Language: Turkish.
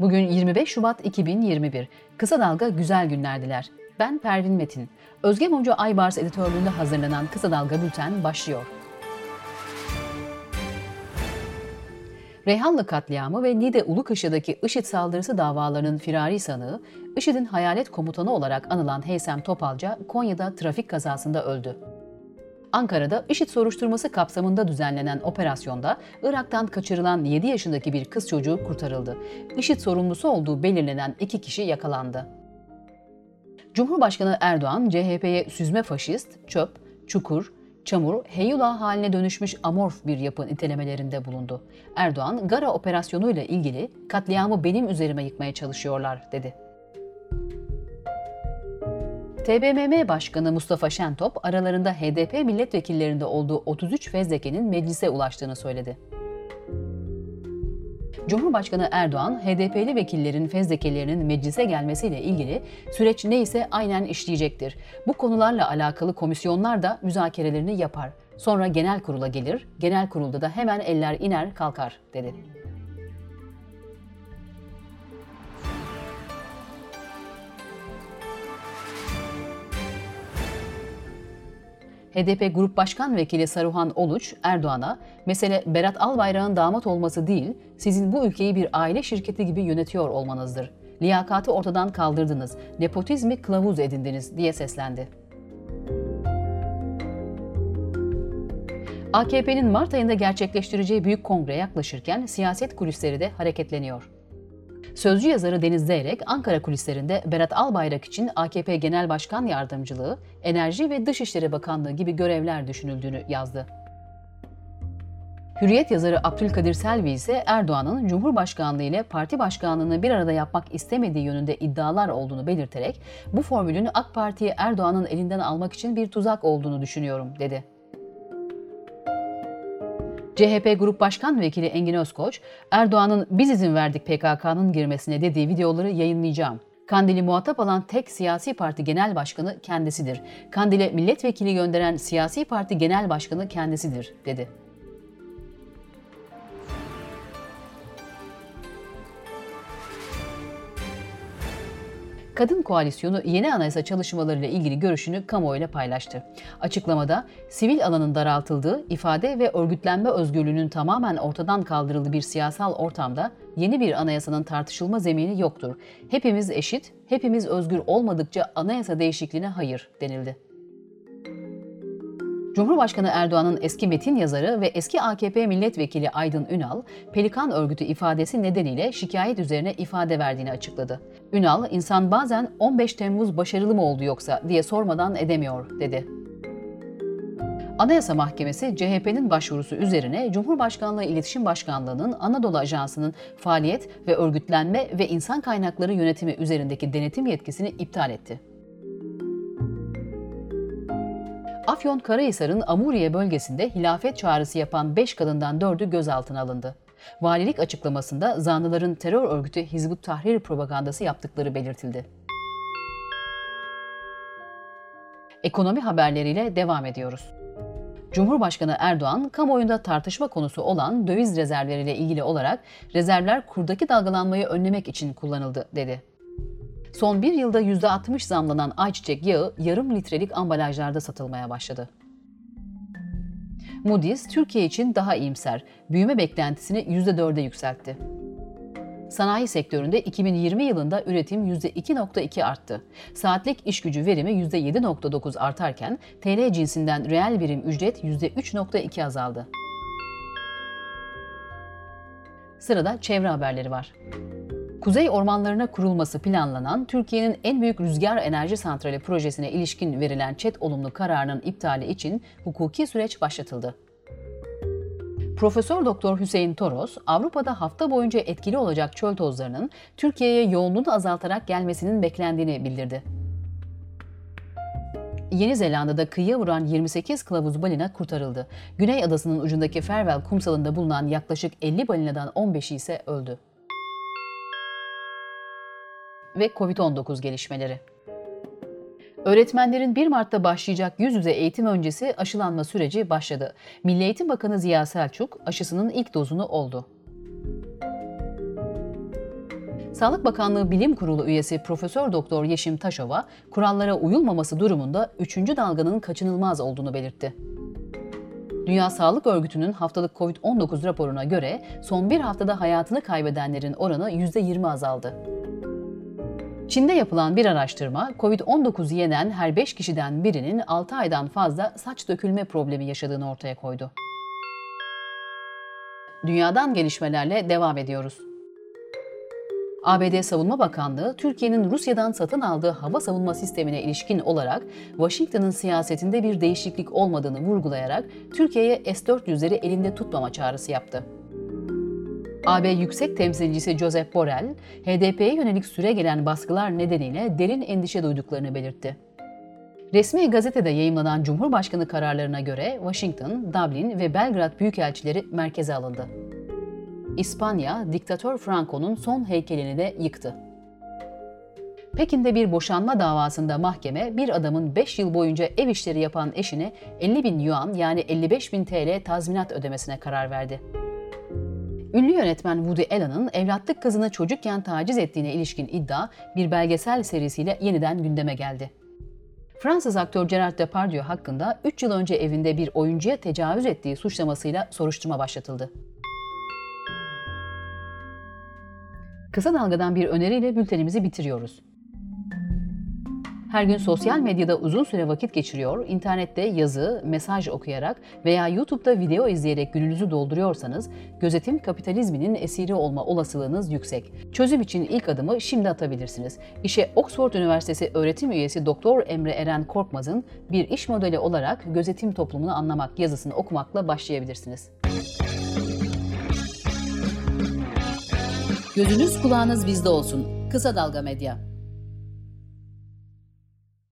Bugün 25 Şubat 2021. Kısa Dalga güzel günlerdiler. Ben Pervin Metin. Özge Mumcu Aybars editörlüğünde hazırlanan Kısa Dalga Bülten başlıyor. Reyhanlı katliamı ve Nide Ulukışı'daki IŞİD saldırısı davalarının firari sanığı, IŞİD'in hayalet komutanı olarak anılan Heysem Topalca, Konya'da trafik kazasında öldü. Ankara'da IŞİD soruşturması kapsamında düzenlenen operasyonda Irak'tan kaçırılan 7 yaşındaki bir kız çocuğu kurtarıldı. IŞİD sorumlusu olduğu belirlenen iki kişi yakalandı. Cumhurbaşkanı Erdoğan, CHP'ye süzme faşist, çöp, çukur, çamur, heyula haline dönüşmüş amorf bir yapı nitelemelerinde bulundu. Erdoğan, Gara operasyonuyla ilgili katliamı benim üzerime yıkmaya çalışıyorlar dedi. TBMM Başkanı Mustafa Şentop, aralarında HDP milletvekillerinde olduğu 33 fezlekenin meclise ulaştığını söyledi. Cumhurbaşkanı Erdoğan, HDP'li vekillerin fezlekelerinin meclise gelmesiyle ilgili süreç neyse aynen işleyecektir. Bu konularla alakalı komisyonlar da müzakerelerini yapar. Sonra genel kurula gelir, genel kurulda da hemen eller iner kalkar, dedi. HDP Grup Başkan Vekili Saruhan Oluç, Erdoğan'a mesele Berat Albayrak'ın damat olması değil, sizin bu ülkeyi bir aile şirketi gibi yönetiyor olmanızdır. Liyakatı ortadan kaldırdınız, nepotizmi kılavuz edindiniz diye seslendi. AKP'nin Mart ayında gerçekleştireceği büyük kongre yaklaşırken siyaset kulisleri de hareketleniyor. Sözcü yazarı Deniz Zeyrek, Ankara kulislerinde Berat Albayrak için AKP Genel Başkan Yardımcılığı, Enerji ve Dışişleri Bakanlığı gibi görevler düşünüldüğünü yazdı. Hürriyet yazarı Abdülkadir Selvi ise Erdoğan'ın Cumhurbaşkanlığı ile parti başkanlığını bir arada yapmak istemediği yönünde iddialar olduğunu belirterek bu formülün AK Parti'yi Erdoğan'ın elinden almak için bir tuzak olduğunu düşünüyorum dedi. CHP Grup Başkan Vekili Engin Özkoç, Erdoğan'ın biz izin verdik PKK'nın girmesine dediği videoları yayınlayacağım. Kandil'i muhatap alan tek siyasi parti genel başkanı kendisidir. Kandil'e milletvekili gönderen siyasi parti genel başkanı kendisidir, dedi. Kadın Koalisyonu yeni anayasa çalışmalarıyla ilgili görüşünü kamuoyuyla paylaştı. Açıklamada sivil alanın daraltıldığı, ifade ve örgütlenme özgürlüğünün tamamen ortadan kaldırıldığı bir siyasal ortamda yeni bir anayasanın tartışılma zemini yoktur. Hepimiz eşit, hepimiz özgür olmadıkça anayasa değişikliğine hayır denildi. Cumhurbaşkanı Erdoğan'ın eski metin yazarı ve eski AKP milletvekili Aydın Ünal, Pelikan örgütü ifadesi nedeniyle şikayet üzerine ifade verdiğini açıkladı. Ünal, insan bazen 15 Temmuz başarılı mı oldu yoksa diye sormadan edemiyor, dedi. Anayasa Mahkemesi CHP'nin başvurusu üzerine Cumhurbaşkanlığı İletişim Başkanlığı'nın Anadolu Ajansı'nın faaliyet ve örgütlenme ve insan kaynakları yönetimi üzerindeki denetim yetkisini iptal etti. Afyon Karahisar'ın Amuriye bölgesinde hilafet çağrısı yapan 5 kadından 4'ü gözaltına alındı. Valilik açıklamasında zanlıların terör örgütü Hizbut Tahrir propagandası yaptıkları belirtildi. Ekonomi haberleriyle devam ediyoruz. Cumhurbaşkanı Erdoğan, kamuoyunda tartışma konusu olan döviz rezervleriyle ilgili olarak rezervler kurdaki dalgalanmayı önlemek için kullanıldı dedi. Son bir yılda %60 zamlanan ayçiçek yağı yarım litrelik ambalajlarda satılmaya başladı. Moody's, Türkiye için daha iyimser, büyüme beklentisini %4'e yükseltti. Sanayi sektöründe 2020 yılında üretim %2.2 arttı. Saatlik iş gücü verimi %7.9 artarken TL cinsinden reel birim ücret %3.2 azaldı. Sırada çevre haberleri var. Kuzey ormanlarına kurulması planlanan Türkiye'nin en büyük rüzgar enerji santrali projesine ilişkin verilen çet olumlu kararının iptali için hukuki süreç başlatıldı. Profesör Doktor Hüseyin Toros, Avrupa'da hafta boyunca etkili olacak çöl tozlarının Türkiye'ye yoğunluğunu azaltarak gelmesinin beklendiğini bildirdi. Yeni Zelanda'da kıyıya vuran 28 kılavuz balina kurtarıldı. Güney adasının ucundaki Farewell kumsalında bulunan yaklaşık 50 balinadan 15'i ise öldü ve COVID-19 gelişmeleri. Öğretmenlerin 1 Mart'ta başlayacak yüz yüze eğitim öncesi aşılanma süreci başladı. Milli Eğitim Bakanı Ziya Selçuk aşısının ilk dozunu oldu. Sağlık Bakanlığı Bilim Kurulu üyesi Profesör Doktor Yeşim Taşova, kurallara uyulmaması durumunda 3. dalganın kaçınılmaz olduğunu belirtti. Dünya Sağlık Örgütü'nün haftalık COVID-19 raporuna göre son bir haftada hayatını kaybedenlerin oranı %20 azaldı. Çin'de yapılan bir araştırma, COVID-19'u yenen her 5 kişiden birinin 6 aydan fazla saç dökülme problemi yaşadığını ortaya koydu. Dünyadan gelişmelerle devam ediyoruz. ABD Savunma Bakanlığı, Türkiye'nin Rusya'dan satın aldığı hava savunma sistemine ilişkin olarak Washington'ın siyasetinde bir değişiklik olmadığını vurgulayarak Türkiye'ye S-400'leri elinde tutmama çağrısı yaptı. AB Yüksek Temsilcisi Joseph Borrell, HDP'ye yönelik süre gelen baskılar nedeniyle derin endişe duyduklarını belirtti. Resmi gazetede yayımlanan Cumhurbaşkanı kararlarına göre Washington, Dublin ve Belgrad büyükelçileri merkeze alındı. İspanya, diktatör Franco'nun son heykelini de yıktı. Pekin'de bir boşanma davasında mahkeme bir adamın 5 yıl boyunca ev işleri yapan eşine 50 bin yuan yani 55 bin TL tazminat ödemesine karar verdi. Ünlü yönetmen Woody Allen'ın evlatlık kızını çocukken taciz ettiğine ilişkin iddia bir belgesel serisiyle yeniden gündeme geldi. Fransız aktör Gerard Depardieu hakkında 3 yıl önce evinde bir oyuncuya tecavüz ettiği suçlamasıyla soruşturma başlatıldı. Kısa Dalga'dan bir öneriyle bültenimizi bitiriyoruz. Her gün sosyal medyada uzun süre vakit geçiriyor, internette yazı, mesaj okuyarak veya YouTube'da video izleyerek gününüzü dolduruyorsanız, gözetim kapitalizminin esiri olma olasılığınız yüksek. Çözüm için ilk adımı şimdi atabilirsiniz. İşe Oxford Üniversitesi öğretim üyesi Doktor Emre Eren Korkmaz'ın bir iş modeli olarak gözetim toplumunu anlamak yazısını okumakla başlayabilirsiniz. Gözünüz kulağınız bizde olsun. Kısa Dalga Medya.